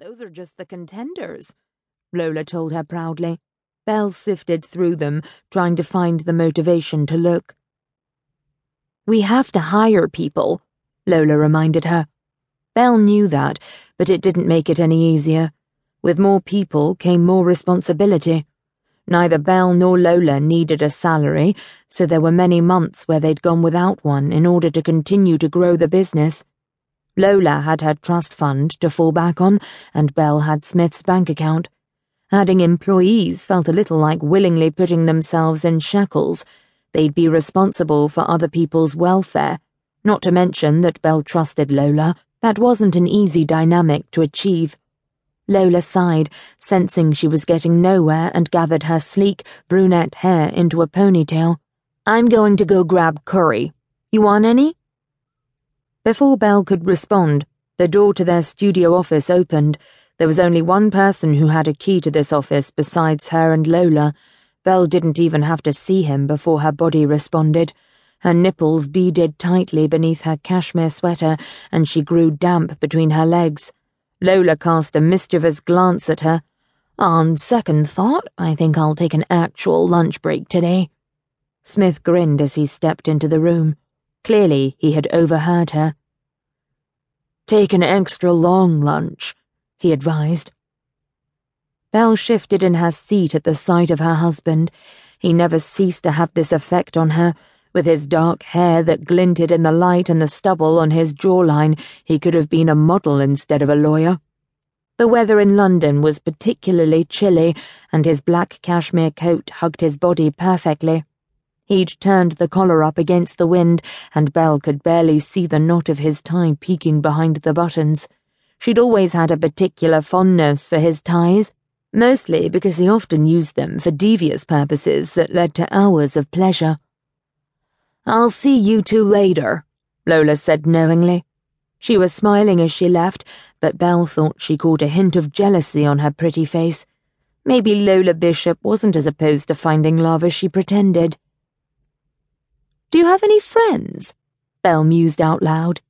Those are just the contenders, Lola told her proudly. Belle sifted through them, trying to find the motivation to look. We have to hire people, Lola reminded her. Belle knew that, but it didn't make it any easier. With more people came more responsibility. Neither Belle nor Lola needed a salary, so there were many months where they'd gone without one in order to continue to grow the business. Lola had her trust fund to fall back on, and Belle had Smith's bank account. Adding employees felt a little like willingly putting themselves in shackles. They'd be responsible for other people's welfare. Not to mention that Belle trusted Lola. That wasn't an easy dynamic to achieve. Lola sighed, sensing she was getting nowhere, and gathered her sleek, brunette hair into a ponytail. I'm going to go grab curry. You want any? Before Belle could respond, the door to their studio office opened. There was only one person who had a key to this office besides her and Lola. Belle didn't even have to see him before her body responded. Her nipples beaded tightly beneath her cashmere sweater, and she grew damp between her legs. Lola cast a mischievous glance at her. On second thought, I think I'll take an actual lunch break today. Smith grinned as he stepped into the room. Clearly, he had overheard her. Take an extra long lunch, he advised. Belle shifted in her seat at the sight of her husband. He never ceased to have this effect on her. With his dark hair that glinted in the light and the stubble on his jawline, he could have been a model instead of a lawyer. The weather in London was particularly chilly, and his black cashmere coat hugged his body perfectly. He'd turned the collar up against the wind, and Belle could barely see the knot of his tie peeking behind the buttons. She'd always had a particular fondness for his ties, mostly because he often used them for devious purposes that led to hours of pleasure. I'll see you two later, Lola said knowingly. She was smiling as she left, but Belle thought she caught a hint of jealousy on her pretty face. Maybe Lola Bishop wasn't as opposed to finding love as she pretended. Do you have any friends? Belle mused out loud.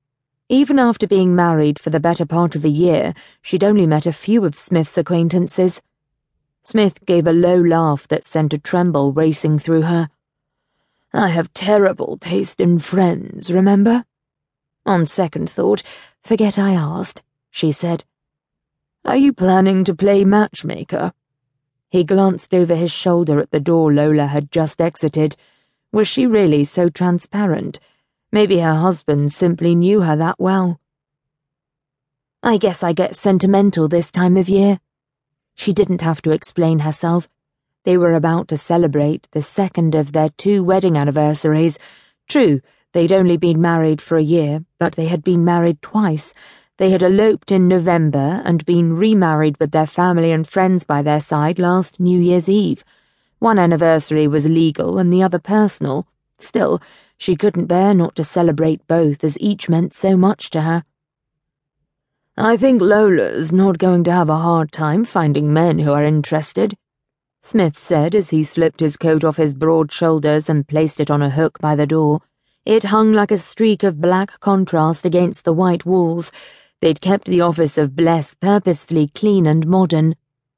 Even after being married for the better part of a year, she'd only met a few of Smith's acquaintances. Smith gave a low laugh that sent a tremble racing through her. I have terrible taste in friends, remember? On second thought, forget I asked, she said. Are you planning to play matchmaker? He glanced over his shoulder at the door Lola had just exited. Was she really so transparent? Maybe her husband simply knew her that well. I guess I get sentimental this time of year. She didn't have to explain herself. They were about to celebrate the second of their two wedding anniversaries. True, they'd only been married for a year, but they had been married twice. They had eloped in November and been remarried with their family and friends by their side last New Year's Eve. One anniversary was legal and the other personal. Still, she couldn't bear not to celebrate both, as each meant so much to her. I think Lola's not going to have a hard time finding men who are interested, Smith said as he slipped his coat off his broad shoulders and placed it on a hook by the door. It hung like a streak of black contrast against the white walls. They'd kept the office of Bless purposefully clean and modern.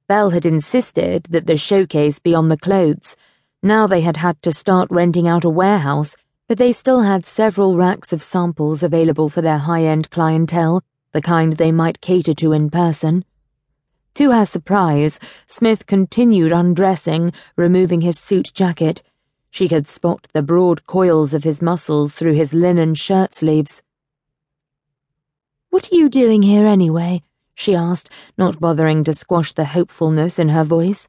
Belle had insisted that the showcase be on the clothes. Now they had had to start renting out a warehouse, but they still had several racks of samples available for their high end clientele, the kind they might cater to in person. To her surprise, Smith continued undressing, removing his suit jacket. She could spot the broad coils of his muscles through his linen shirt sleeves. What are you doing here anyway? She asked, not bothering to squash the hopefulness in her voice.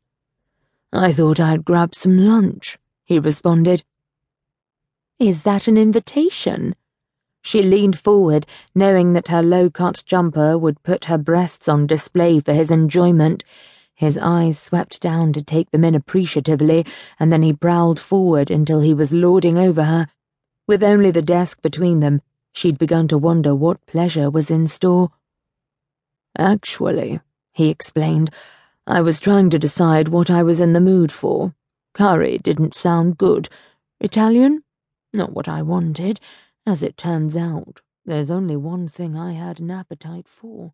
I thought I'd grab some lunch, he responded. Is that an invitation? She leaned forward, knowing that her low cut jumper would put her breasts on display for his enjoyment. His eyes swept down to take them in appreciatively, and then he prowled forward until he was lording over her. With only the desk between them, she'd begun to wonder what pleasure was in store. Actually, he explained, I was trying to decide what I was in the mood for. Curry didn't sound good. Italian? Not what I wanted. As it turns out, there's only one thing I had an appetite for.